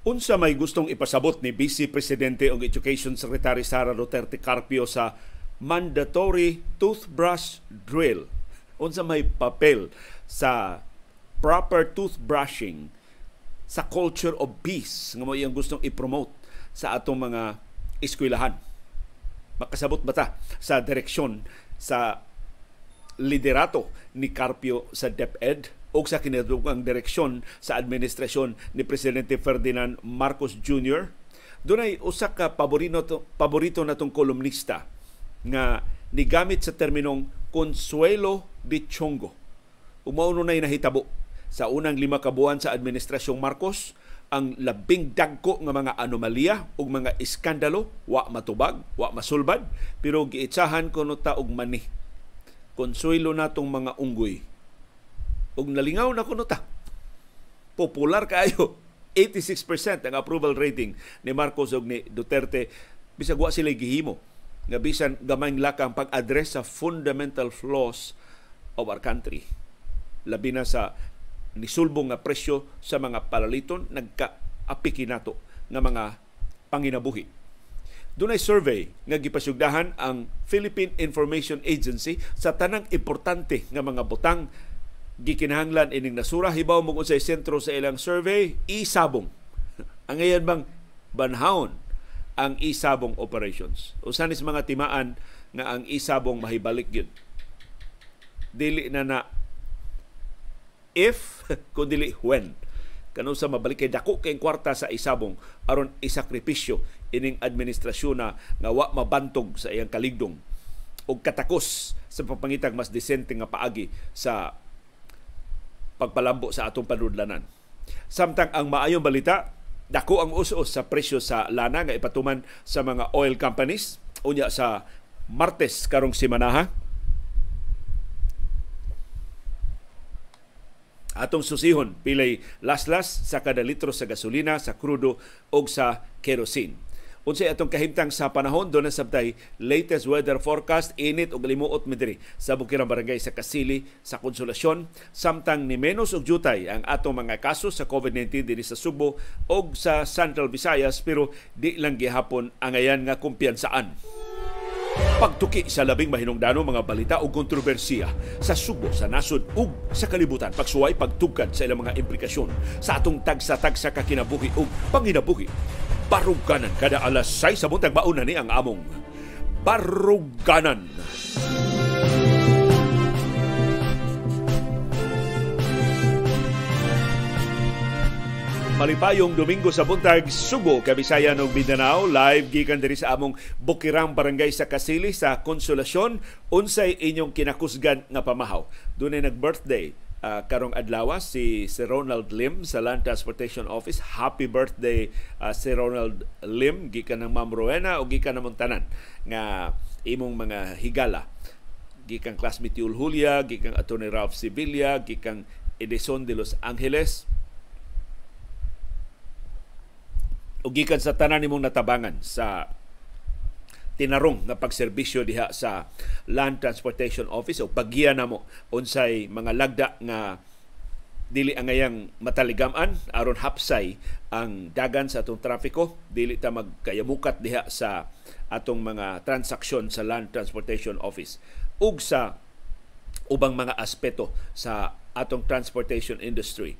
Unsa may gustong ipasabot ni Vice Presidente ug Education Secretary Sara Duterte Carpio sa mandatory toothbrush drill? Unsa may papel sa proper toothbrushing sa culture of peace nga mo iyang gustong i-promote sa atong mga eskwelahan? Makasabot ba ta sa direksyon sa liderato ni Carpio sa DepEd? O sa kinadugang direksyon sa administrasyon ni Presidente Ferdinand Marcos Jr. Dunay usa ka paborito to, paborito natong kolumnista nga nigamit sa terminong Consuelo de Chongo. Umauno na nahitabo sa unang lima ka buwan sa administrasyong Marcos ang labing dagko nga mga anomalya ug mga iskandalo wa matubag, wa masulbad pero giitsahan kuno ta og mani. Konsuelo natong mga unggoy ug nalingaw na kuno ta. Popular kaayo. 86% ang approval rating ni Marcos ug ni Duterte bisag wa sila gihimo nga bisan gamay lakang pag-address sa fundamental flaws of our country. Labi na sa nisulbong nga presyo sa mga palaliton nagka-apiki nato nga mga panginabuhi. Dunay survey nga gipasugdahan ang Philippine Information Agency sa tanang importante nga mga butang gikinahanglan ining nasura. Hibaw mo sa sentro sa ilang survey isabong. Ang ngayon bang banhaon ang isabong operations? Usan is mga timaan nga ang isabong mahibalik gyud dili na na if kun dili when. Kanu sa mabalik kay dako kay kwarta sa isabong aron isakripisyo ining administrasyon na nga wa mabantog sa iyang kaligdong og katakos sa papangitag mas disente nga paagi sa pagpalambo sa atong panudlanan. Samtang ang maayong balita, dako ang us-us sa presyo sa lana nga ipatuman sa mga oil companies unya sa Martes karong simanaha. Atong susihon pilay laslas sa kada litro sa gasolina, sa krudo o sa kerosene Unsay atong kahimtang sa panahon do na sabtay latest weather forecast init og limuot midri sa Bukirang Barangay sa Kasili sa Konsolasyon samtang ni menos og jutay ang atong mga kaso sa COVID-19 dinhi sa Subo og sa Central Visayas pero di lang gihapon angayan nga kumpiyansaan. Pagtuki sa labing mahinungdano mga balita o kontrobersiya sa Subo, sa nasod ug sa kalibutan. Pagsuway, pagtugkad sa ilang mga implikasyon sa atong tagsa-tagsa kakinabuhi ug panginabuhi baruganan kada alas 6 sa buntag mauna ni ang among baruganan. Malipayong Domingo sa buntag Subo, Kabisayan ug Mindanao, live gikan diri sa among Bukirang Barangay sa Kasili sa Konsolasyon, unsay inyong kinakusgan nga pamahaw. Dunay nag-birthday uh, karong adlaw si si Ronald Lim sa Land Transportation Office. Happy birthday uh, si Ronald Lim gikan ng Ma'am Rowena o gikan namong tanan nga imong mga higala. Gikan classmate Yul Julia, gikan Attorney Ralph Sevilla, gikan Edison de Los Angeles. O gikan sa tanan nimong natabangan sa tinarong nga pagserbisyo diha sa Land Transportation Office. O paggiya namo unsay mga lagda nga dili angayang mataligaman aron hapsay ang dagan sa atong trafiko dili ta magkayamukat diha sa atong mga transaksyon sa Land Transportation Office. Ug sa ubang mga aspeto sa atong transportation industry.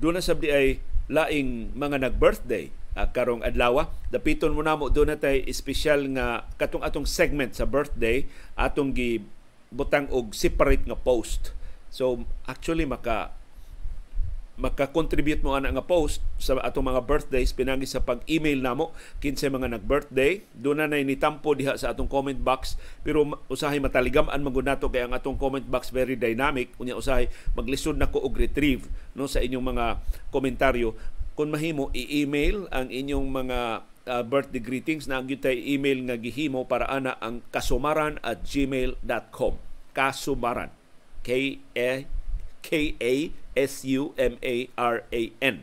Doon na sabdi ay laing mga nag-birthday uh, karong adlaw. Dapiton mo namo do na tay espesyal nga katong atong segment sa birthday atong gi butang og separate nga post. So actually maka maka-contribute mo ana nga post sa atong mga birthdays pinagi sa pag-email namo kinsa mga nag-birthday do na nay nitampo diha sa atong comment box pero usahay mataligaman man nato kay ang atong comment box very dynamic unya usahay maglisod nako og retrieve no sa inyong mga komentaryo kung mahimo i-email ang inyong mga uh, birthday greetings na tay email nga gihimo para ana ang kasumaran at gmail.com kasumaran. K A K A S U M A R A N.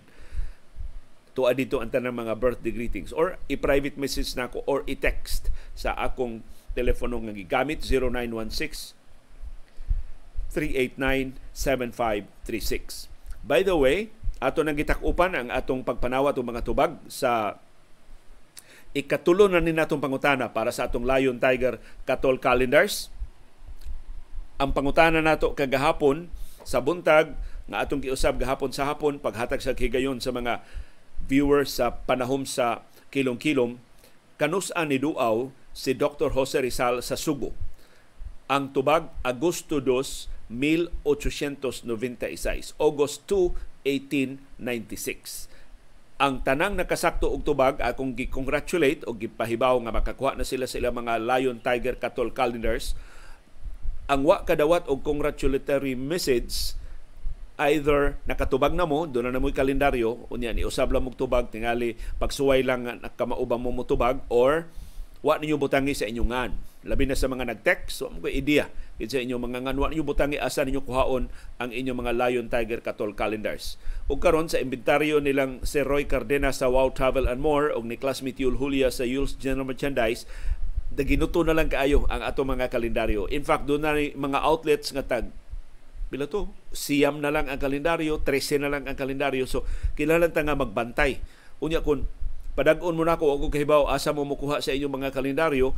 Tuwa dito ang tanang mga birthday greetings. Or i-private message na ako or i-text sa akong telepono nga gigamit 0916 389 7536 By the way, ato nang gitakupan ang atong pagpanawat og mga tubag sa ikatulo na ni natong pangutana para sa atong Lion Tiger Katol Calendars. Ang pangutana nato kagahapon sa buntag nga atong giusab gahapon sa hapon paghatag sa higayon sa mga viewers sa panahom sa kilong-kilom kanus-an ni duaw si Dr. Jose Rizal sa Subo. Ang tubag Agosto 2, 1896, August 2, 1896 ang tanang nakasakto og tubag akong gi-congratulate o gipahibaw nga makakuha na sila sa ilang mga Lion Tiger Katol calendars ang wa kadawat og congratulatory message either nakatubag na mo doon na mo'y kalendaryo unya ni usab lang mong tubag tingali pagsuway lang nakamaubang mo motubag or wa ninyo butangi sa inyong labi na sa mga nag-text so mo idea gid sa inyong mga ngan wa ninyo butangi asa ninyo kuhaon ang inyong mga Lion Tiger Katol calendars. Ug karon sa inventaryo nilang si Roy Cardenas sa Wow Travel and More ug ni classmate Yul Julia sa Yul's General Merchandise ginuto na lang kaayo ang ato mga kalendaryo. In fact doon na mga outlets nga tag pila to? Siyam na lang ang kalendaryo 13 na lang ang kalendaryo. So kinahanglan ta nga magbantay. Unya kun padag-on mo na ako ako kahibaw asa mo mukuha sa inyong mga kalendaryo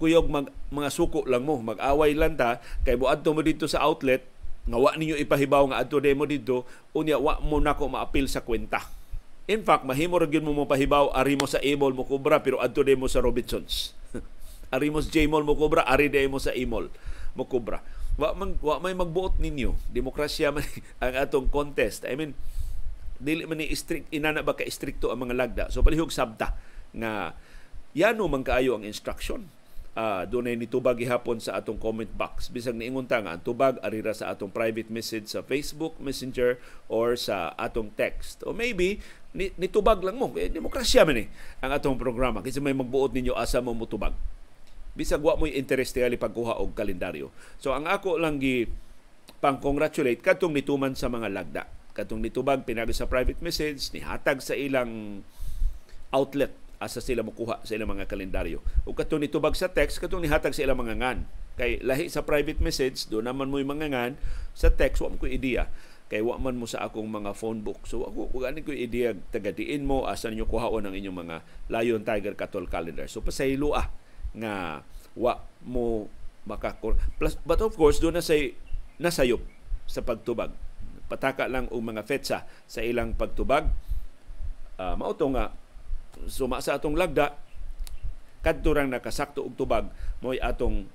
kuyog mag, mga suko lang mo mag-away lang ta. Kay buadto mo dito sa outlet nga wa ninyo ipahibaw nga adto demo dito unya wa mo na ko maapil sa kwenta. In fact mahimo ra gyud mo mo pahibaw ari mo sa Amol mo kubra pero adto demo sa Robinsons. Ari mo sa J-Mall mo kubra ari demo sa Amol mo kubra wa man wa may magbuot ninyo demokrasya man ang atong contest. I mean dili man ni strict inana ba ka istrikto ang mga lagda? So palihog sabta nga yano man kaayo ang instruction uh, dunay nitubag gihapon sa atong comment box. Bisag niingon ta nga ang tubag arira sa atong private message sa Facebook Messenger or sa atong text. O maybe ni, nitubag lang mo. Eh, demokrasya man eh ang atong programa. Kasi may magbuot ninyo asa mo mutubag? Bisag wa mo'y interest tingali pagkuha og kalendaryo. So ang ako lang gi pang congratulate kadtong nituman sa mga lagda. Katong nitubag pinaagi sa private message ni hatag sa ilang outlet asa sila mokuha sa ilang mga kalendaryo. Ug katong nitubag sa text katong nihatag sa ilang mga ngan. Kay lahi sa private message do naman mo mga ngan. Sa text wa ko ideya kay wa man mo sa akong mga phone book. So ako ani ko ideya tagadiin mo asa ninyo kuhaon ang inyong mga Lion Tiger Katol calendar. So pasaylo ah nga wa mo maka plus but of course do na say nasayop sa pagtubag. Pataka lang og mga fetsa sa ilang pagtubag. Uh, mao nga suma sa atong lagda kadto rang nakasakto og tubag mo'y atong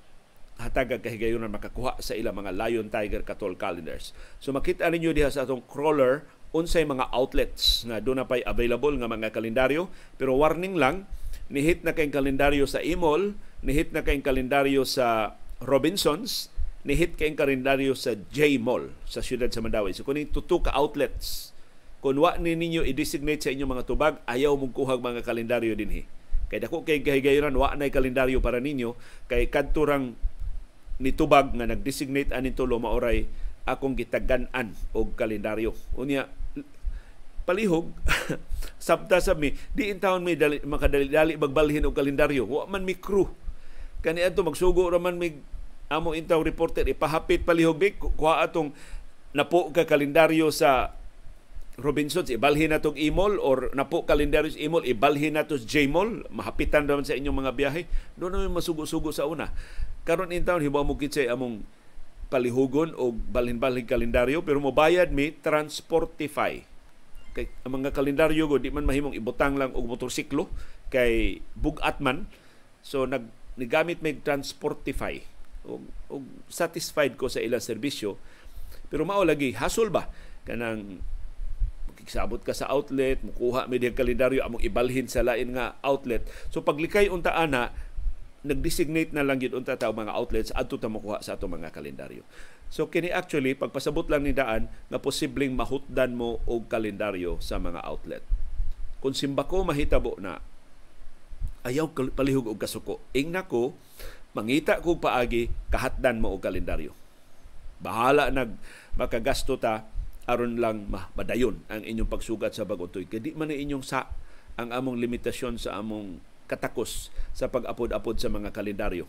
hatag kahigayonan makakuha sa ilang mga Lion Tiger Katol calendars. So makita ninyo diha sa atong crawler unsay mga outlets na doon na pa'y available nga mga kalendaryo. Pero warning lang, nihit na kayong kalendaryo sa Imol, nihit na kayong kalendaryo sa Robinsons, ni-hit kay kalendaryo sa J Mall sa siyudad sa Mandawi. So kuning tuto ka outlets kung wa ni ninyo i-designate sa inyong mga tubag, ayaw mong kuhag mga kalendaryo dinhi. Kay dako kay gahigayonan wa nay kalendaryo para ninyo kay kadturang nitubag nga nag-designate anin tulo maoray akong gitagan-an og kalendaryo. Unya palihog sabta sa mi di in town mi dali makadali-dali magbalhin og kalendaryo wa man mi crew kani adto magsugo ra man mi amo intaw reporter ipahapit palihog big kuha atong napo ka kalendaryo sa Robinsons ibalhin na tong imol or napo kalendaryo sa imol ibalhin na to sa J-Mall. Mahapitan naman sa inyong mga biyahe. Doon naman masugo-sugo sa una. Karon in town hibaw mo kitsay among palihugon o balhin-balhin kalendaryo pero mobayad mi Transportify. Kay ang mga kalendaryo go di man mahimong ibutang lang og motorsiklo kay bugat man. So nag nigamit may Transportify og, og satisfied ko sa ilang serbisyo. Pero mao lagi hasol ba? Kanang sabot ka sa outlet mukuha media kalendaryo among ibalhin sa lain nga outlet. So paglikay unta ana nag-designate na lang yun unta taw mga outlets adto ta makuha sa ato mga kalendaryo. So kini actually pagpasabot lang ni daan nga posibleng mahutdan mo og kalendaryo sa mga outlet. Kung simbako mahitabo na ayaw palihog og kasuko. Ing nako mangita ko paagi kahatdan mo og kalendaryo. Bahala nag makagasto ta aron lang madayon ang inyong pagsugat sa bagotoy. Kadi man inyong sa ang among limitasyon sa among katakos sa pag-apod-apod sa mga kalendaryo.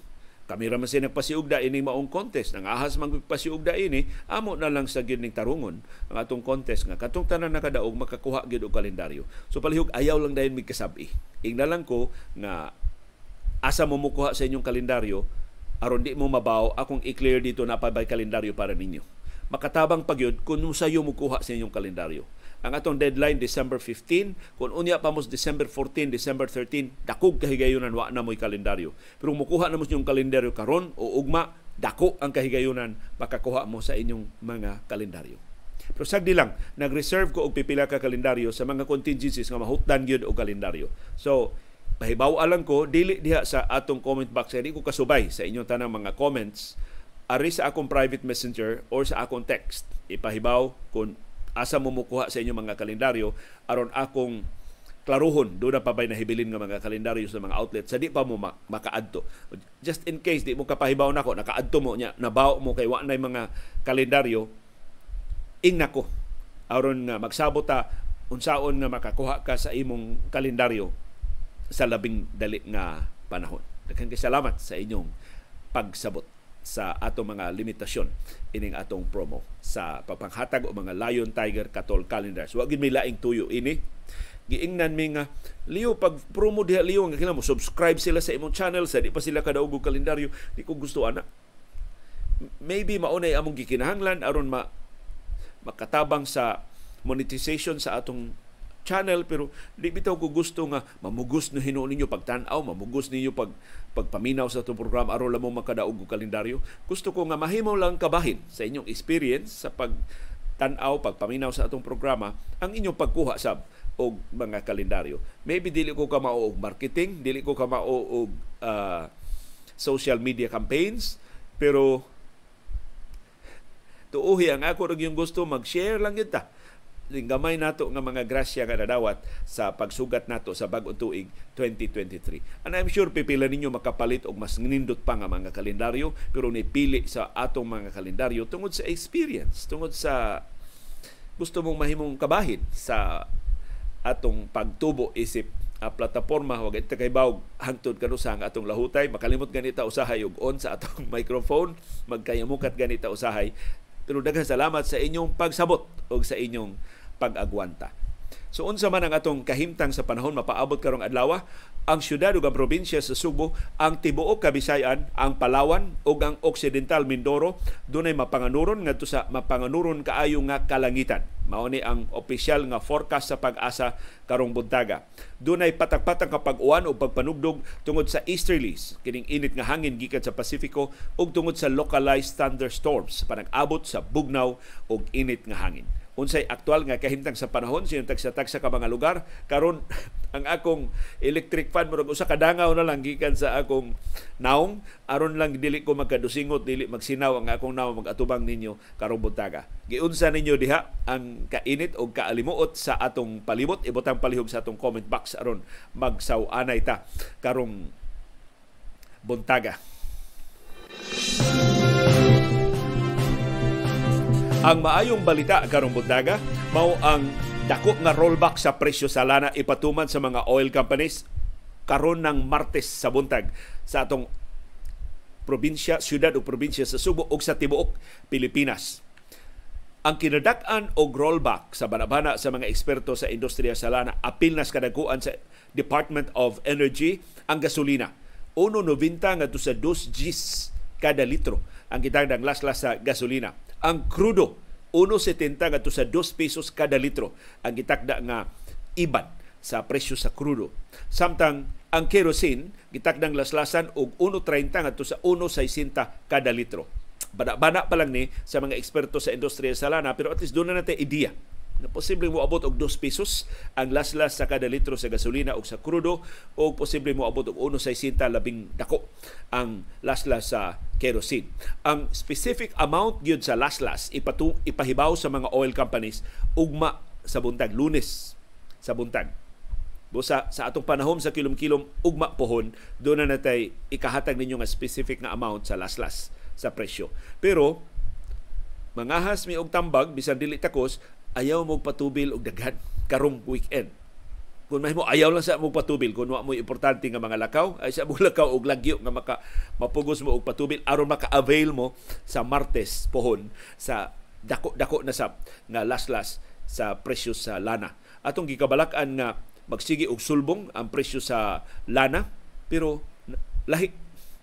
kami ra man siya nagpasiugda ini maong contest nang ahas man ini amo na lang sa gyud ning tarungon ang atong contest nga katong tanan nakadaog makakuha gyud og kalendaryo so palihog ayaw lang dayon mig kasabi ingna lang ko nga asa mo mukuha sa inyong kalendaryo aron di mo mabaw akong i-clear dito na pa kalendaryo para ninyo makatabang pagyod kung sayo mukuha sa inyong kalendaryo. Ang atong deadline December 15 kung unya pa mo December 14 December 13 dakog kahigayunan wa na mo'y kalendaryo. Pero mukuha na mo yung kalendaryo karon o ugma dako ang kahigayunan makakuha mo sa inyong mga kalendaryo. Pero sagdi lang nag-reserve ko og pipila ka kalendaryo sa mga contingencies nga mahutdan gyud og kalendaryo. So pahibaw alang ko dili diha sa atong comment box hindi ko kasubay sa inyong tanang mga comments ari sa akong private messenger or sa akong text. Ipahibaw kung asa mo mukuha sa inyong mga kalendaryo aron akong klaruhon. Do na pa bay nahibilin nga mga kalendaryo sa mga outlet? Sa di pa mo makaadto. Just in case di mo kapahibaw nako nakaadto mo nya nabaw mo kay wa nay mga kalendaryo ing nako. Aron nga magsabot unsaon nga makakuha ka sa imong kalendaryo sa labing dali nga panahon. Daghang salamat sa inyong pagsabot sa atong mga limitasyon ining atong promo sa papanghatag o mga Lion Tiger Katol calendars. Wa gid may laing tuyo ini. Giingnan mi nga Leo pag promo diha Leo nga kinamo subscribe sila sa imong channel sa di pa sila kadaog og kalendaryo di ko gusto ana. Maybe maunay among gikinahanglan aron ma makatabang sa monetization sa atong channel pero di bitaw ko gusto nga mamugos no hinuon ninyo pagtan-aw, mamugos ninyo pag pagpaminaw sa itong programa aron mo makadaog og kalendaryo. Gusto ko nga mahimo lang kabahin sa inyong experience sa pag tan-aw pagpaminaw sa atong programa ang inyong pagkuha sab og mga kalendaryo. Maybe dili ko ka mao og marketing, dili ko ka mao og uh, social media campaigns, pero tuuhi ang ako ug yung gusto mag-share lang kita gamay nato nga mga grasya nga nadawat sa pagsugat nato sa bag-ong tuig 2023. And I'm sure pipila ninyo makapalit og mas nindot pa nga mga kalendaryo pero nipili sa atong mga kalendaryo tungod sa experience, tungod sa gusto mong mahimong kabahin sa atong pagtubo isip. A plataporma wag ita kay bawg hangtod kanusa ang atong lahutay. Makalimot ganita usahay og on sa atong microphone. Magkayamukat ganita usahay. Pero daghang salamat sa inyong pagsabot og sa inyong pag-agwanta. So unsa man ang atong kahimtang sa panahon mapaabot karong adlaw ang syudad ug ang probinsya sa Subo, ang tibuok Kabisayan, ang Palawan ug ang Occidental Mindoro dunay mapanganuron ngadto sa mapanganuron kaayo nga kalangitan. Mao ni ang opisyal nga forecast sa pag-asa karong buntaga. Dunay patak-patak nga pag-uwan o pagpanugdog tungod sa easterlies, kining init nga hangin gikan sa Pasifiko ug tungod sa localized thunderstorms panag-abot sa bugnaw ug init nga hangin unsay aktual nga kahimtang sa panahon sining tagsa-tagsa ka mga lugar karon ang akong electric fan murag usa ka dangaw na lang gikan sa akong naong. Aron lang dili ko magkadusingot dili magsinaw ang akong naong magatubang ninyo karong buntaga giunsa ninyo diha ang kainit o kaalimuot sa atong palibot? Ibutang palihog sa atong comment box aron magsaw-anay ta karong buntaga Ang maayong balita karong bundaga mao ang dako nga rollback sa presyo sa lana ipatuman sa mga oil companies karon ng Martes sa buntag sa atong probinsya, syudad o probinsya sa Subo ug sa tibuok Pilipinas. Ang kinadak-an og rollback sa banabana sa mga eksperto sa industriya sa lana apil nas kadaguan sa Department of Energy ang gasolina. 1.90 ngadto sa 2 Gs kada litro ang kitagdang laslas sa gasolina ang krudo 1.70 ngadto sa 2 pesos kada litro ang gitakda nga iban sa presyo sa krudo. Samtang ang kerosene gitakdang laslasan og 1.30 ngadto sa 1.60 kada litro. Bana-bana pa lang ni sa mga eksperto sa industriya sa lana pero at least doon na natin ideya na posible mo abot og 2 pesos ang laslas sa kada litro sa gasolina o sa krudo o posible mo abot og 1.60 labing dako ang laslas sa kerosene. Ang specific amount gyud sa laslas ipatu ipahibaw sa mga oil companies ugma sa buntag lunes sa buntag. Busa sa atong panahon sa kilom-kilom ugma pohon doon na natay ikahatag ninyo nga specific nga amount sa laslas sa presyo. Pero mangahas mi og tambag bisan dili takos ayaw mo patubil og daghan karong weekend. kung mahimo ayaw lang sa mo patubil kung wa mo importante nga mga lakaw ay sa mo lakaw og lagyo nga maka mapugos mo og patubil aron maka-avail mo sa Martes pohon sa dako dako na sa nga laslas sa presyo sa lana atong gikabalak-an nga magsige og sulbong ang presyo sa lana pero lahi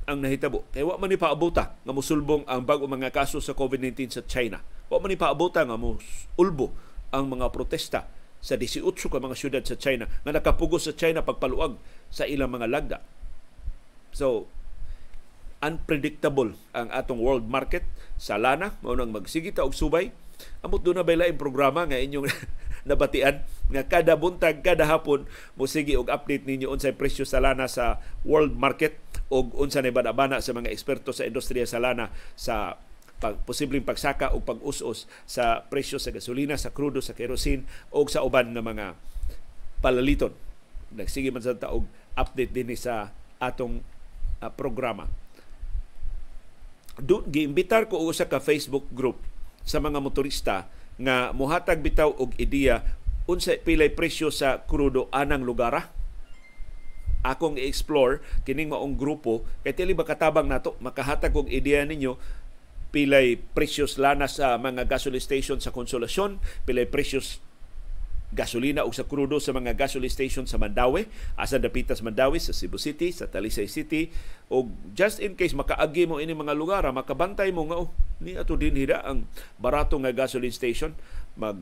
ang nahitabo. Kaya wa man ni paabota nga musulbong ang bago mga kaso sa COVID-19 sa China. Wa man ni paabota nga mo ulbo ang mga protesta sa 18 ka mga syudad sa China nga nakapugos sa China pagpaluag sa ilang mga lagda. So, unpredictable ang atong world market sa lana mao nang magsigita og subay amot do na bay laing programa nga inyong nabatian nga kada buntag kada hapon mo sige og update ninyo unsay presyo sa lana sa world market og unsa na bana sa mga eksperto sa industriya sa lana sa pag posibleng pagsaka o pag-us-us sa presyo sa gasolina, sa krudo, sa kerosene o sa uban na mga palaliton. Nagsige man sa taog update din sa atong uh, programa. Do giimbitar ko usa ka Facebook group sa mga motorista nga muhatag bitaw og ideya unsa pilay presyo sa krudo anang lugara akong i-explore kining maong grupo kay tili ba katabang nato makahatag og ideya ninyo pilay presyos lana sa mga gasoline station sa Konsolasyon, pilay presyos gasolina o sa krudo sa mga gasoline station sa Mandawi, asa dapitas Mandawi sa Cebu City, sa Talisay City. O just in case makaagi mo ini mga lugar, makabantay mo nga oh, ni ato din hida ang barato nga gasoline station. Mag,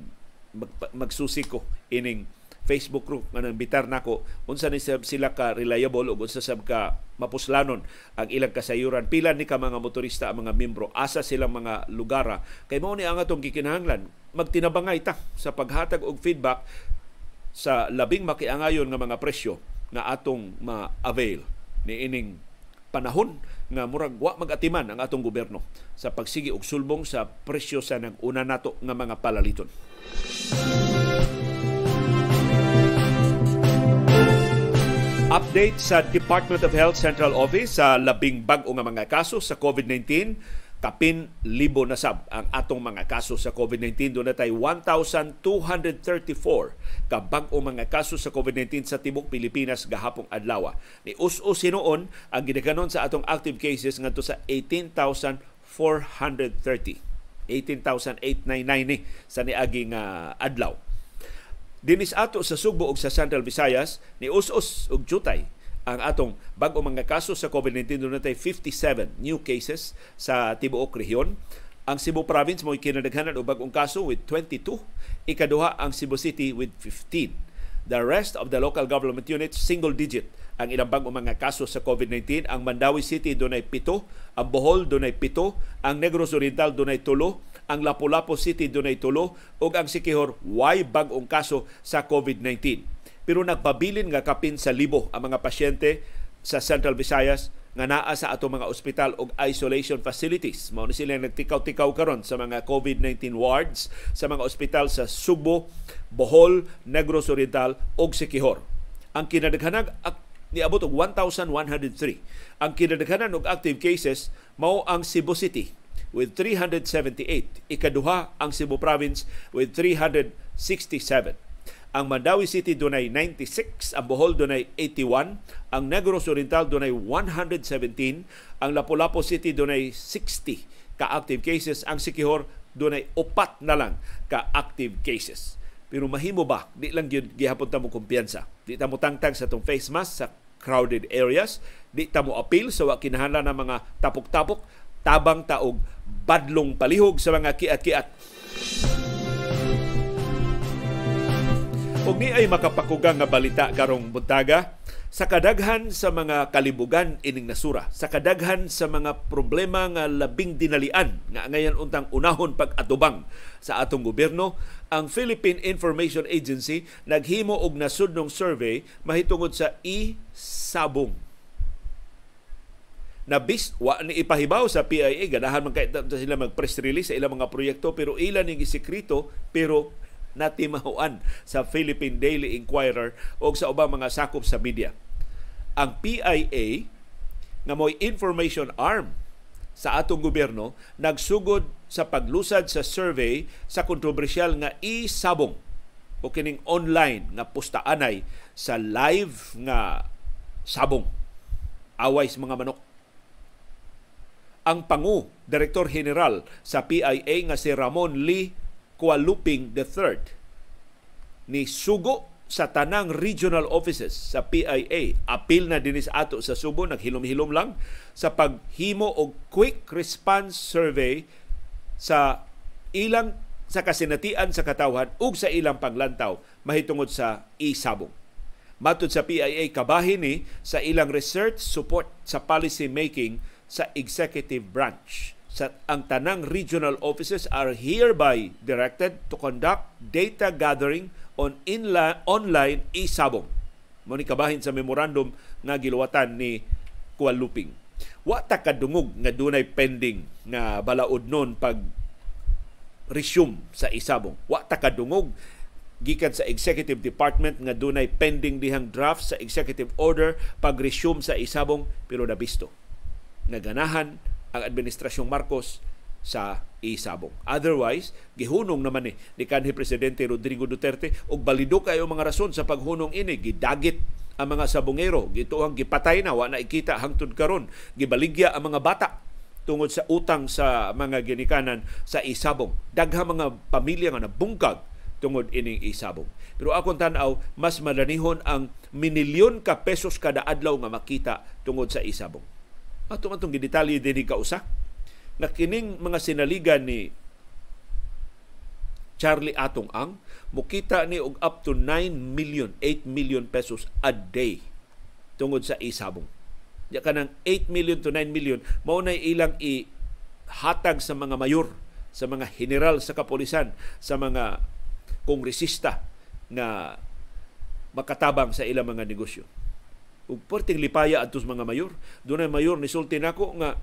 mag magsusi ko ining Facebook group nga nambitar nako unsa ni sila ka reliable ug unsa sab ka mapuslanon ang ilang kasayuran. Pila ni ka mga motorista ang mga membro. Asa silang mga lugara. Kay mao ni ang atong gikinahanglan magtinabangay ta sa paghatag og feedback sa labing makiangayon nga mga presyo nga atong ma-avail ni ining panahon nga murag wa magatiman ang atong gobyerno sa pagsigi og sulbong sa presyo sa nang una nato nga mga palaliton. Update sa Department of Health Central Office sa labing bag-o nga mga kaso sa COVID-19 kapin libo na sab ang atong mga kaso sa COVID-19 doon natay 1,234 ka bag-o mga kaso sa COVID-19 sa tibok Pilipinas gahapong adlaw. Ni us-us sinuon ang gidakanon sa atong active cases ngadto sa 18,430. 18,899 ni sa niaging uh, adlaw. Dinis ato sa Sugbo ug sa Central Visayas ni us-us ug jutay ang atong bag-o mga kaso sa COVID-19 doon natay 57 new cases sa tibuok rehiyon. Ang Cebu Province mo kinadaghanan og bag-ong kaso with 22, ikaduha ang Cebu City with 15. The rest of the local government units single digit ang ilang bag mga kaso sa COVID-19. Ang Mandawi City dunay pito, ang Bohol dunay pito, ang Negros Oriental dunay tulo, ang Lapu-Lapu City dunay tulo ug ang Sikihor way bag-ong kaso sa COVID-19. Pero nagpabilin nga kapin sa libo ang mga pasyente sa Central Visayas nga naa sa ato mga ospital ug isolation facilities. Mao ni sila nagtikaw-tikaw karon sa mga COVID-19 wards sa mga ospital sa Subo, Bohol, Negros Oriental ug Sikihor. Ang kinadaghanag niabot og 1,103. Ang kinadaghanan og active cases mao ang Cebu City with 378. Ikaduha ang Cebu Province with 367. Ang Mandawi City dunay 96, ang Bohol dunay 81, ang Negros Oriental dunay 117, ang Lapu-Lapu City dunay 60 ka-active cases, ang Sikihor dunay upat na lang ka-active cases. Pero mahimo ba? Di lang yun gihapon ta mo kumpiyansa. Di ta mo tangtang sa tong face mask sa crowded areas. Di ta mo appeal sa wa kinahanglan ng mga tapok-tapok tabang taog badlong palihog sa mga kiat-kiat. Ug ni ay makapakugang nga balita karong buntaga sa kadaghan sa mga kalibugan ining nasura, sa kadaghan sa mga problema nga labing dinalian nga ngayon untang unahon pag-atubang sa atong gobyerno, ang Philippine Information Agency naghimo og nasudnong survey mahitungod sa e-sabong na bis wa ni ipahibaw sa PIA ganahan man kay sila mag press release sa ilang mga proyekto pero ilan ning gisekreto pero natimahuan sa Philippine Daily Inquirer o sa ubang mga sakop sa media. Ang PIA nga mo'y information arm sa atong gobyerno nagsugod sa paglusad sa survey sa kontrobersyal nga e-sabong o kining online nga pustaanay sa live nga sabong away sa mga manok ang pangu direktor general sa PIA nga si Ramon Lee Kualuping III ni sugo sa tanang regional offices sa PIA apil na dinis ato sa Subo naghilom-hilom lang sa paghimo og quick response survey sa ilang sa kasinatian sa katawhan ug sa ilang panglantaw mahitungod sa isabong. Matod sa PIA kabahin ni sa ilang research support sa policy making sa executive branch. Sa ang tanang regional offices are hereby directed to conduct data gathering on inla, online isabong. Mo ni kabahin sa memorandum nga giluwatan ni Kualuping. Wa ta kadungog nga dunay pending nga balaod nun pag resume sa isabong. Wa ta kadungog gikan sa executive department nga dunay pending dihang draft sa executive order pag resume sa isabong pero nabisto naganahan ang administrasyong Marcos sa isabong. Otherwise, gihunong naman ni, ni kanhi Presidente Rodrigo Duterte og balido kayo mga rason sa paghunong ini. Gidagit ang mga sabongero. Gituang gipatay na, wa na ikita hangtod karon Gibaligya ang mga bata tungod sa utang sa mga ginikanan sa isabong. Dagha mga pamilya nga nabungkag tungod ining isabong. Pero akong tanaw, mas malanihon ang minilyon ka pesos kada adlaw nga makita tungod sa isabong ato man itong gidetalye din kausa na kining mga sinaligan ni Charlie Atong Ang mukita ni og up to 9 million, 8 million pesos a day tungod sa isabong. Ya kanang 8 million to 9 million mao ilang i hatag sa mga mayor, sa mga general sa kapulisan, sa mga kongresista nga makatabang sa ilang mga negosyo ug perting lipaya adtos mga mayor. Dunay mayor ni sulti nako nga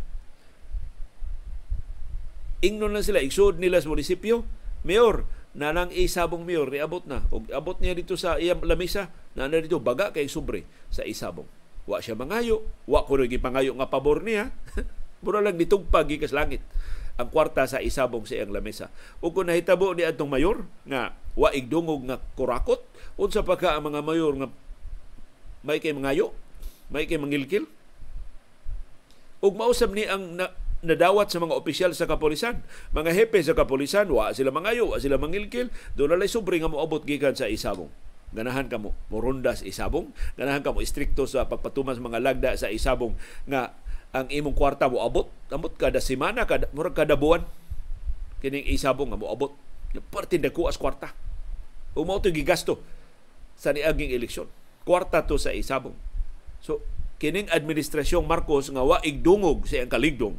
ingnon lang sila igsud nila sa munisipyo. Mayor, nanang isabong mayor niabot na ug abot niya dito sa iyang lamisa na dito baga kay sobre sa isabong. Wa siya mangayo, wa ko pangayo nga pabor niya. Mura lang nitugpag gikas langit ang kwarta sa isabong sa iyang lamesa. Ug kung nahitabo ni atong mayor nga wa igdungog nga kurakot unsa pa ka ang mga mayor nga may kay mangayo, may kay mangilkil. Ug mausab ni ang na, nadawat sa mga opisyal sa kapolisan. Mga hepe sa kapolisan, wa sila mangayo, wa sila mangilkil, doon na sobre nga moabot gikan sa isabong. Ganahan ka mo morunda sa isabong, ganahan ka mo istrikto sa pagpatuman sa mga lagda sa isabong nga ang imong kwarta mo abot, amot kada semana, kada, murag kada buwan, kining isabong nga mo abot. Parte dako kwarta. Umaw gigasto sa niaging eleksyon kwarta to sa isabong. So, kining administrasyong Marcos nga wa igdungog sa iyang kaligdong,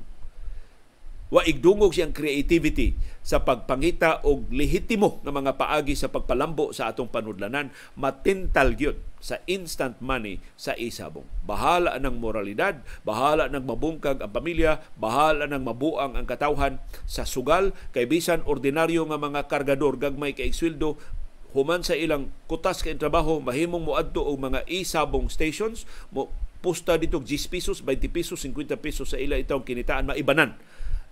wa igdungog siyang creativity sa pagpangita og lehitimo nga mga paagi sa pagpalambo sa atong panudlanan matintal gyud sa instant money sa isabong. Bahala ng moralidad, bahala ng mabungkag ang pamilya, bahala ng mabuang ang katawhan sa sugal kay bisan ordinaryo nga mga kargador gagmay kay sweldo human sa ilang kutas kay trabaho mahimong moadto og mga isabong stations. Mo pusta dito 10 pesos 20 pesos 50 pesos sa ila itong kinitaan maibanan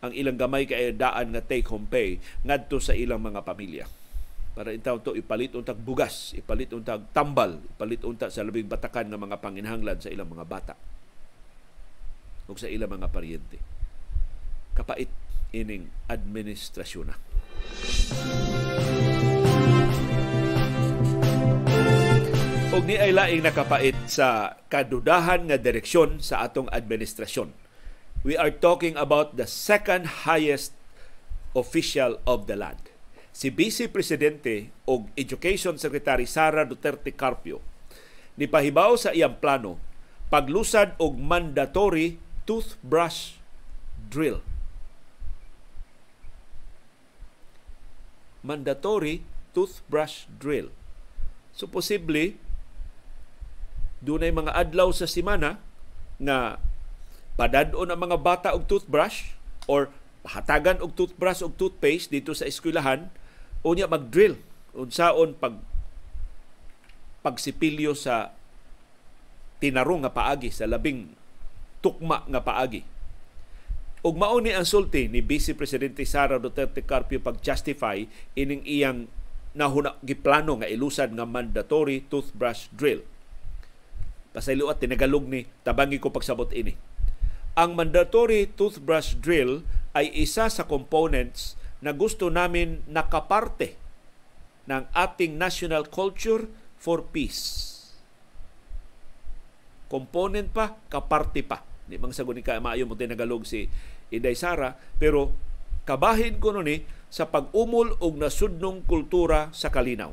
ang ilang gamay kay daan nga take home pay ngadto sa ilang mga pamilya. Para intaw to ipalit untag bugas ipalit untag tambal ipalit unta sa labing batakan nga mga panginhanglan sa ilang mga bata ug sa ilang mga paryente. Kapait ining administrasyon na. Og ni ay laing nakapait sa kadudahan nga direksyon sa atong administrasyon. We are talking about the second highest official of the land. Si Vice Presidente o Education Secretary Sara Duterte Carpio ni pahibaw sa iyang plano paglusad og mandatory toothbrush drill. Mandatory toothbrush drill. So posible dunay mga adlaw sa semana nga padadon ang mga bata og toothbrush or hatagan og toothbrush og toothpaste dito sa eskwelahan unya mag-drill unsaon pag pagsipilyo sa tinarong nga paagi sa labing tukma nga paagi. Ug mao ni ang sulti ni Vice Presidente Sara Duterte Carpio pag-justify ining iyang nahuna giplano nga ilusad nga mandatory toothbrush drill. Pasaylo at tinagalog ni tabangi ko pagsabot ini. Ang mandatory toothbrush drill ay isa sa components na gusto namin nakaparte ng ating national culture for peace. Component pa, kaparte pa. Di bang sagot ni ka maayo mo tinagalog si Inday Sara, pero kabahin ko nun eh, sa pag-umol og nasudnong kultura sa kalinaw.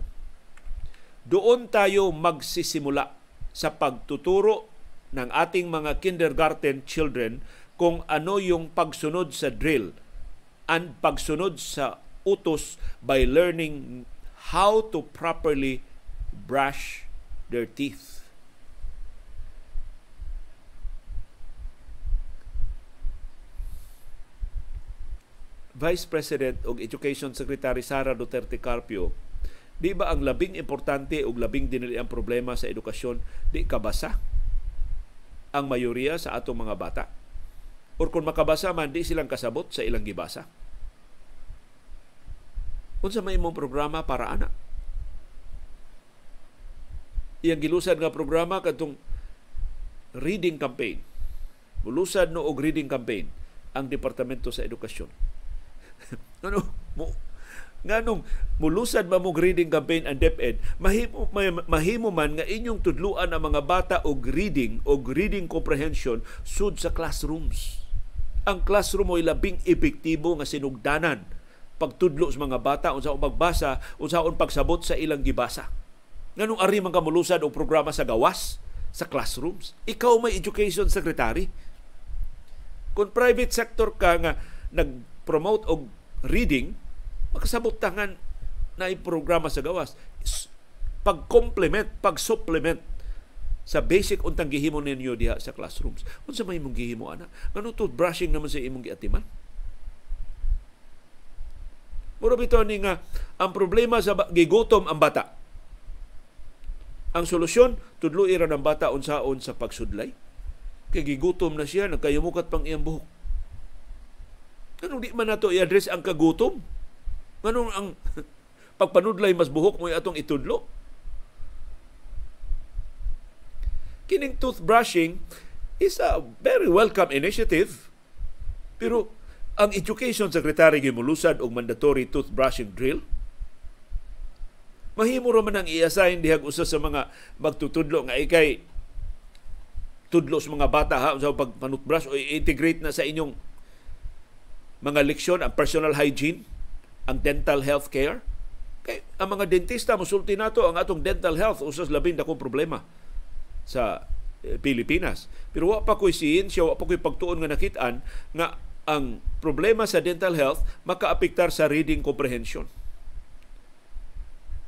Doon tayo magsisimula sa pagtuturo ng ating mga kindergarten children kung ano yung pagsunod sa drill and pagsunod sa utos by learning how to properly brush their teeth. Vice President o Education Secretary Sara Duterte Carpio, di ba ang labing importante o labing dinili ang problema sa edukasyon, di kabasa ang mayoriya sa atong mga bata? Or kung makabasa man, di silang kasabot sa ilang gibasa? Unsa may imong programa para anak? Iyang gilusad nga programa katong reading campaign. Mulusad no og reading campaign ang Departamento sa Edukasyon ano mo nganong mulusad ba mong reading campaign ang DepEd mahimo mahimo man nga inyong tudluan ang mga bata og reading og reading comprehension sud sa classrooms. Ang classroom mo'y labing epektibo nga sinugdanan. Pagtudlo sa mga bata unsaon pagbasa unsaon pagsabot sa ilang gibasa. Nganong ari man ka mulusad og programa sa gawas sa classrooms ikaw may education secretary. Kung private sector ka nga nag-promote og reading, makasabot tangan na programa sa gawas. Pag-complement, pag-supplement sa basic untang gihimo ninyo diha sa classrooms. Unsa may imong gihimo ana? Ngano brushing naman sa imong giatiman? Mura bitaw ni nga ang problema sa gigutom ang bata. Ang solusyon, tudlo ira ng bata unsaon sa pagsudlay. Kay gigutom na siya, nagkayumukat pang iyang buhok Kanong di man nato i-address ang kagutom? Kanong ang pagpanudlay mas buhok mo atong itudlo? Kining toothbrushing is a very welcome initiative. Pero ang Education Secretary gimulusad og mandatory toothbrushing drill. Mahimo ra man ang i-assign dihag usa sa mga magtutudlo nga ikay tudlo sa mga bata ha sa pagpanutbrush o integrate na sa inyong mga leksyon ang personal hygiene, ang dental health care. Kay ang mga dentista musulti nato ang atong dental health usas labing dakong problema sa eh, Pilipinas. Pero wa pa ko'y siyensya, wa pa ko'y pagtuon nga nakitaan nga ang problema sa dental health makaapektar sa reading comprehension.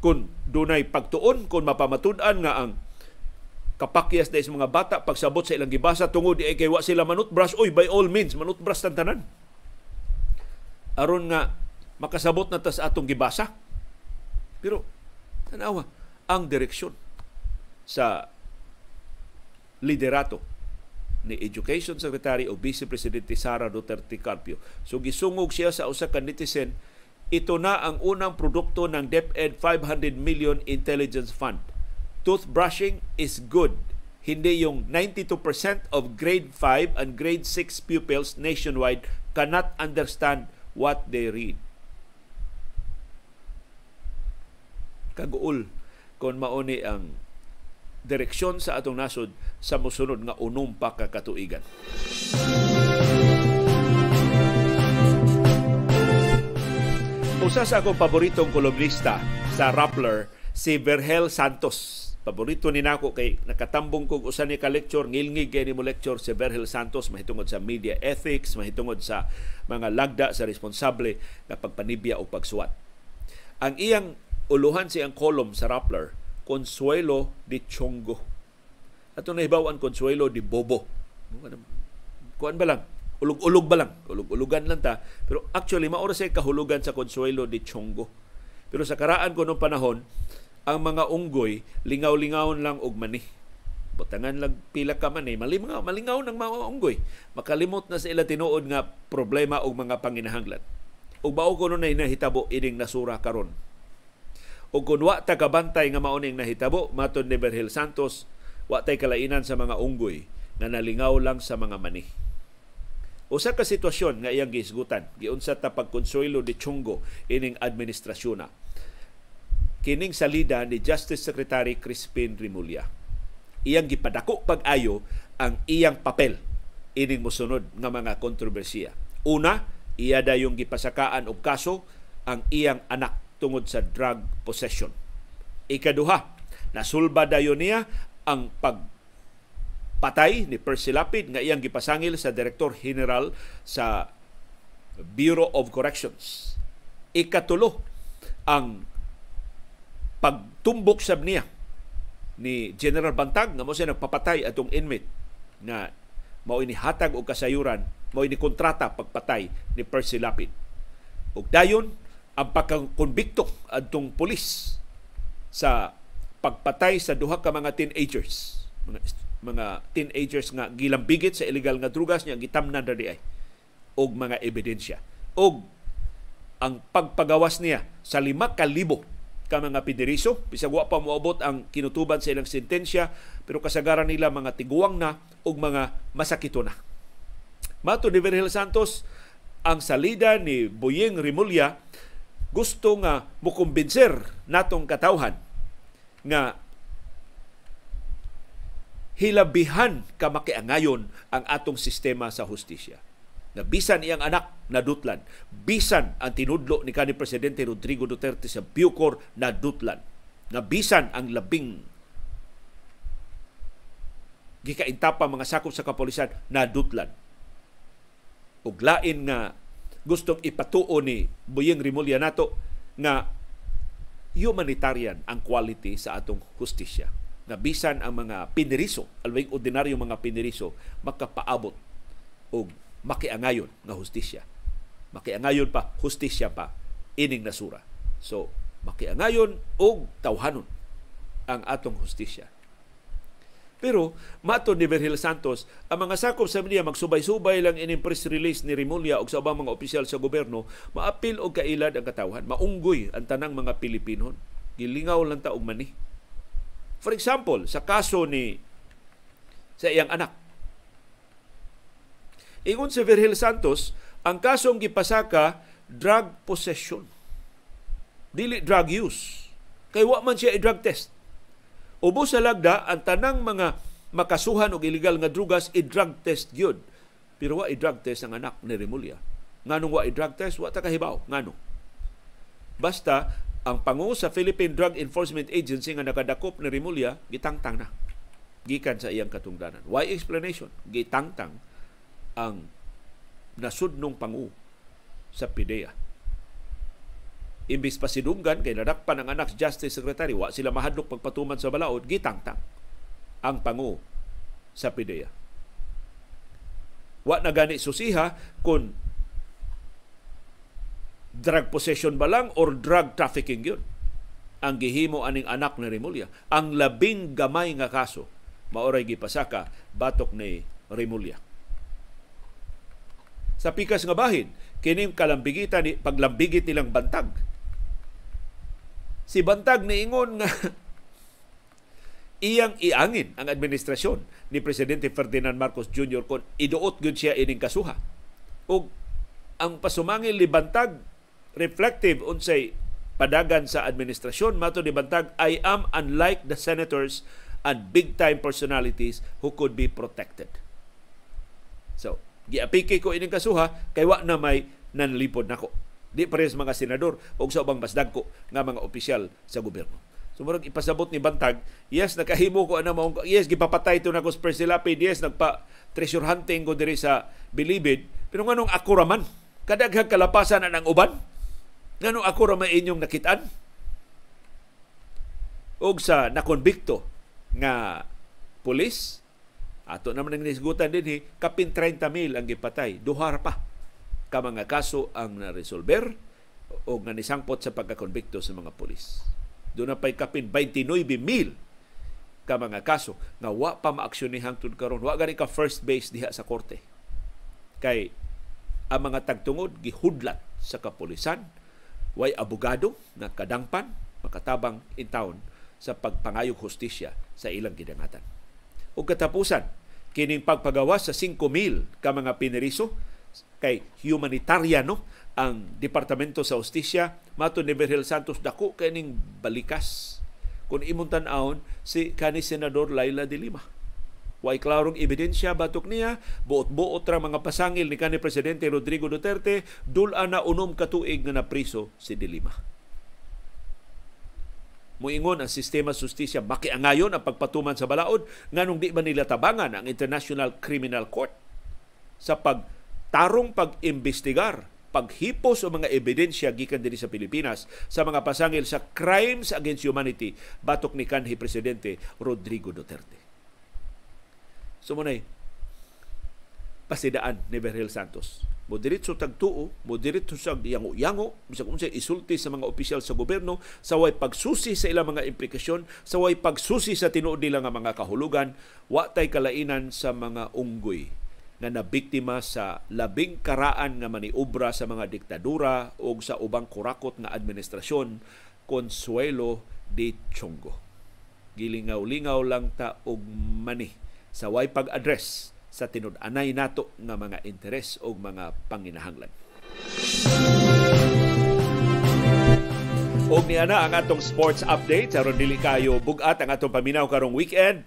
Kung dunay pagtuon, kung mapamatud-an nga ang kapakyas na mga bata pagsabot sa ilang gibasa tungod di ay kay wa sila manut brush oy by all means manut brush tantanan aron nga makasabot na ta sa atong gibasa. Pero tanawa ang direksyon sa liderato ni Education Secretary o Vice Presidente Sara Duterte Carpio. So gisungog siya sa usa ka netizen, ito na ang unang produkto ng DepEd 500 million intelligence fund. Toothbrushing is good. Hindi yung 92% of grade 5 and grade 6 pupils nationwide cannot understand what they read. Kaguol kung mauni ang direksyon sa atong nasod sa musunod nga unom pa ka katuigan. Usa sa akong paboritong kolumnista sa Rappler, si Vergel Santos paborito ni nako kay nakatambong kog usa ni ka lecture ngilngig kay ni mo lecture si Berhel Santos mahitungod sa media ethics mahitungod sa mga lagda sa responsable nga pagpanibya o pagsuwat ang iyang uluhan siyang column sa Rappler Consuelo de Chongo ato na hibawan Consuelo de Bobo kuan ba lang ulog-ulog ba lang ulog-ulugan lang ta pero actually maura say kahulugan sa Consuelo de Chongo pero sa karaan ko nung panahon ang mga unggoy lingaw-lingawon lang og mani. Butangan lang pila ka man eh. Malingaw, malingaw ng mga unggoy. Makalimot na sa ila tinuod nga problema og mga panginahanglan. Ug bao ko nun na hinahitabo ining nasura karon. O kung wa tagabantay nga mauning nahitabo, maton ni Berhel Santos, wa tay kalainan sa mga unggoy nga nalingaw lang sa mga mani. Usa ka sitwasyon nga iyang gisgutan, giunsa ta pagkonsuelo de Chungo ining administrasyon na. Kining salida ni Justice Secretary Crispin Rimulya. Iyang gipadako pag-ayo ang iyang papel ining mosunod nga mga kontrobersiya. Una, iya dayong gipasakaan og kaso ang iyang anak tungod sa drug possession. Ikaduha, nasulba dayon niya ang pagpatay ni Percy Lapid nga iyang gipasangil sa Direktor General sa Bureau of Corrections. Ikatulo, ang pagtumbok sab niya ni General Bantag nga mo siya nagpapatay atong inmate nga mao ini hatag og kasayuran mao ini kontrata pagpatay ni Percy Lapid. Ug dayon ang pagkakonbikto adtong pulis sa pagpatay sa duha ka mga teenagers. Mga mga teenagers nga gilambigit sa illegal nga drugas niya gitamnan na ay. Og mga ebidensya. Og ang pagpagawas niya sa lima ka libo ka mga piniriso bisag wa pa moabot ang kinutuban sa ilang sentensya pero kasagaran nila mga tiguang na og mga masakito na. Mato ni Virgil Santos ang salida ni Boyeng Rimulya gusto nga mukumbinser natong katawhan nga hilabihan ka makiangayon ang atong sistema sa hustisya. Na bisan iyang anak nadutlan, bisan ang tinudlo ni kanhi presidente Rodrigo Duterte sa Bucor nadutlan, na bisan ang labing gikaintapa mga sakop sa kapolisan nadutlan. Ug lain nga gustong ipatuo ni Buyeng Rimulya nato nga humanitarian ang quality sa atong hustisya. Na bisan ang mga piniriso, alwing ordinaryo mga piniriso, makapaabot o makiangayon nga hustisya. Makiangayon pa, hustisya pa, ining nasura. So, makiangayon o tawhanon ang atong hustisya. Pero, mato ni Virgil Santos, ang mga sakop sa media magsubay-subay lang ining press release ni Rimulya o sa ubang mga opisyal sa gobyerno, maapil og kailad ang katawhan, maunggoy ang tanang mga Pilipino. Gilingaw lang ta og mani. For example, sa kaso ni sa iyang anak. Ingon si Virgil Santos, ang kasong gipasaka drug possession. Dili drug use. Kay wa man siya i-drug test Ubos sa lagda ang tanang mga makasuhan og illegal nga drugas i-drug test gyud. Pero wa i-drug test ang anak ni Remulla. Nganong wa i-drug test wa ta kahibaw ngano. Basta ang pangu sa Philippine Drug Enforcement Agency nga nakadakop ni Remulla gitangtang na gikan sa iyang katungdanan. Why explanation? Gitangtang ang nasudnong pangu sa PIDEA imbis pa sidunggan kay nadakpan ang anak Justice Secretary wa sila mahadlok pagpatuman sa balaod gitangtang ang pangu sa PIDEA. Wa na gani susiha kung drug possession ba lang or drug trafficking yun ang gihimo aning anak ni Remulla. Ang labing gamay nga kaso maoray gipasaka batok ni Remulla. Sa pikas nga bahin, kining kalambigitan ni paglambigit nilang bantag si Bantag niingon nga iyang iangin ang administrasyon ni Presidente Ferdinand Marcos Jr. kung iduot gyud siya ining kasuha. Ug ang pasumangil ni Bantag reflective unsay padagan sa administrasyon mato ni Bantag I am unlike the senators and big time personalities who could be protected. So, giapiki ko ining kasuha kay wa na may nanlipod nako. Di pares mga senador o sa ubang basdagko nga mga opisyal sa gobyerno. So, ipasabot ni Bantag, yes, nakahimo ko ana maong yes, gipapatay to na ko sa Persilapid, yes, nagpa treasure hunting ko diri sa Bilibid, pero nganong ako raman, kadaghang kalapasan ang uban, nganong ako raman inyong nakitaan? Og sa nakonbikto nga pulis, ato naman ang nisgutan din, hi, kapin 30 mil ang gipatay, duhar pa ka mga kaso ang na-resolver o nga nisangpot sa pagkakonbikto sa mga pulis. Doon na pa'y kapin 29,000 ka mga kaso nga wa pa maaksyonin hangtod karon wa gani ka first base diha sa korte kay ang mga tagtungod gihudlat sa kapulisan way abogado nga kadangpan makatabang in town sa pagpangayog hustisya sa ilang gidangatan. O katapusan, kining pagpagawas sa 5,000 ka mga pineriso kay humanitariano ang Departamento sa Hustisya mato ni Berhel Santos dako kaning balikas kung imong tan-awon si kani senador Laila de Lima. Way klarong ebidensya batok niya, buot-buot ra mga pasangil ni kani presidente Rodrigo Duterte, dula na unom ka tuig nga napriso si de Lima. Muingon ang sistema sustisya makiangayon ang pagpatuman sa balaod nganong di ba nila tabangan ang International Criminal Court sa pagtarong pag-imbestigar paghipos o mga ebidensya gikan dinhi sa Pilipinas sa mga pasangil sa crimes against humanity batok ni kanhi presidente Rodrigo Duterte. Sumunay, pasidaan ni Berhel Santos. Moderitso tagtuo, moderitso sa yango-yango, bisag unsay isulti sa mga opisyal sa gobyerno, sa way pagsusi sa ilang mga implikasyon, sa way pagsusi sa tinuod nila nga mga kahulugan, wa tay kalainan sa mga unggoy nga nabiktima sa labing karaan nga maniobra sa mga diktadura o sa ubang kurakot nga administrasyon, Consuelo de Chongo. Gilingaw-lingaw lang ta og mani sa way pag-address sa tinud-anay nato nga mga interes o mga panginahanglan. Og niya na ang atong sports update aron dili kayo bugat ang atong paminaw karong weekend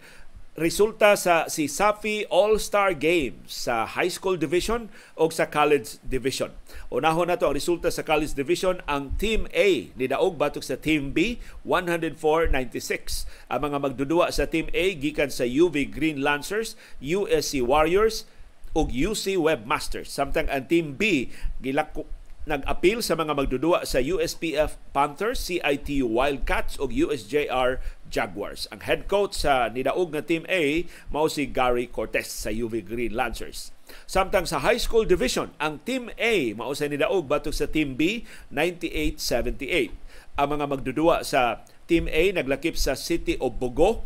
resulta sa si Safi All-Star Games sa High School Division o sa College Division. Unahon na to ang resulta sa College Division. Ang Team A ni Daog batok sa Team B 104-96. Ang mga magdudua sa Team A gikan sa UV Green Lancers, USC Warriors ug UC Webmasters. Samtang ang Team B gilako nag-appeal sa mga magdudua sa USPF Panthers, CITU Wildcats ug USJR Jaguars. Ang head coach sa nidaog na Team A mao si Gary Cortez sa UV Green Lancers. Samtang sa high school division, ang Team A mao sa nidaog batok sa Team B 98-78. Ang mga magdudua sa Team A naglakip sa City of Bogo,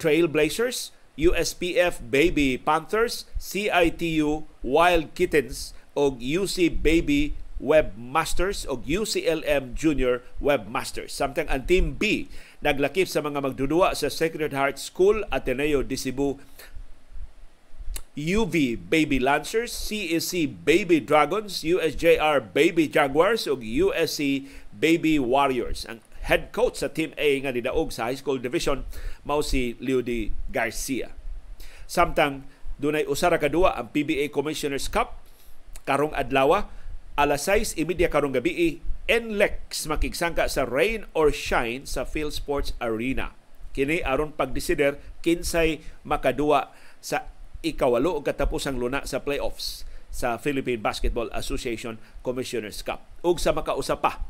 Trailblazers, USPF Baby Panthers, CITU Wild Kittens og UC Baby Webmasters o UCLM Junior Webmasters. Samtang ang Team B naglakip sa mga magdudua sa Sacred Heart School Ateneo de Cebu UV Baby Lancers, CSC Baby Dragons, USJR Baby Jaguars ug USC Baby Warriors. Ang head coach sa Team A nga nidaog sa high school division mao si Leody Garcia. Samtang dunay usa ra kadua ang PBA Commissioners Cup karong adlaw alas 6:30 karong gabi NLEX makigsangka sa Rain or Shine sa Phil Sports Arena. Kini aron pagdesider kinsay makadua sa ikawalo og katapusang luna sa playoffs sa Philippine Basketball Association Commissioners Cup. Ug sa makausa pa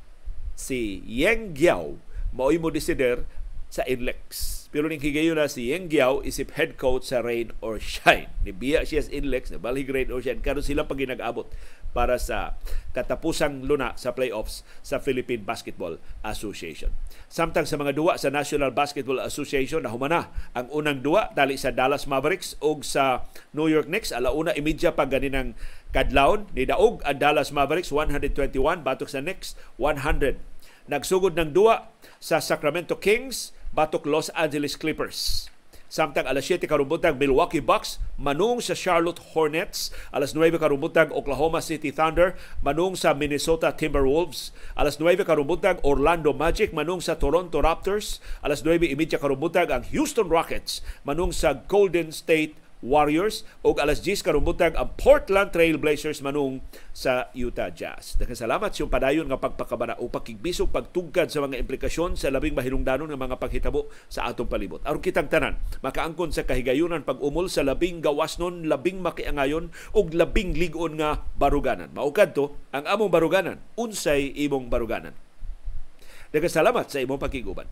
si Yeng Giao mao'y mo desider sa NLEX. Pero ning higayon na si Yeng Giao isip head coach sa Rain or Shine. Nibiya siya sa NLEX, nabalig Rain or Shine. Karon sila pag ginag-abot para sa katapusang luna sa playoffs sa Philippine Basketball Association. Samtang sa mga duwa sa National Basketball Association nahumana ang unang duwa tali sa Dallas Mavericks o sa New York Knicks alauna imidya pa ganinang kadlawon ni daog ang Dallas Mavericks 121 batok sa Knicks 100. Nagsugod ng duwa sa Sacramento Kings batok Los Angeles Clippers. Samtang alas 7 karumbutang Milwaukee Bucks manung sa Charlotte Hornets, alas 9 karumbutang Oklahoma City Thunder manung sa Minnesota Timberwolves, alas 9 karumbutang Orlando Magic manung sa Toronto Raptors, alas 9:30 karumbutang ang Houston Rockets manung sa Golden State Warriors ug alas 10 karumbutang ang Portland Trail Blazers manung sa Utah Jazz. Daghang salamat sa padayon nga pagpakabana o pakigbisog pagtugkad sa mga implikasyon sa labing mahinungdanon nga mga paghitabo sa atong palibot. Aron kitang tanan makaangkon sa kahigayunan pag-umol sa labing gawasnon, labing makiangayon ug labing ligon nga baruganan. Maukad to ang among baruganan. Unsay imong baruganan. Daghang salamat sa imong pakiguban.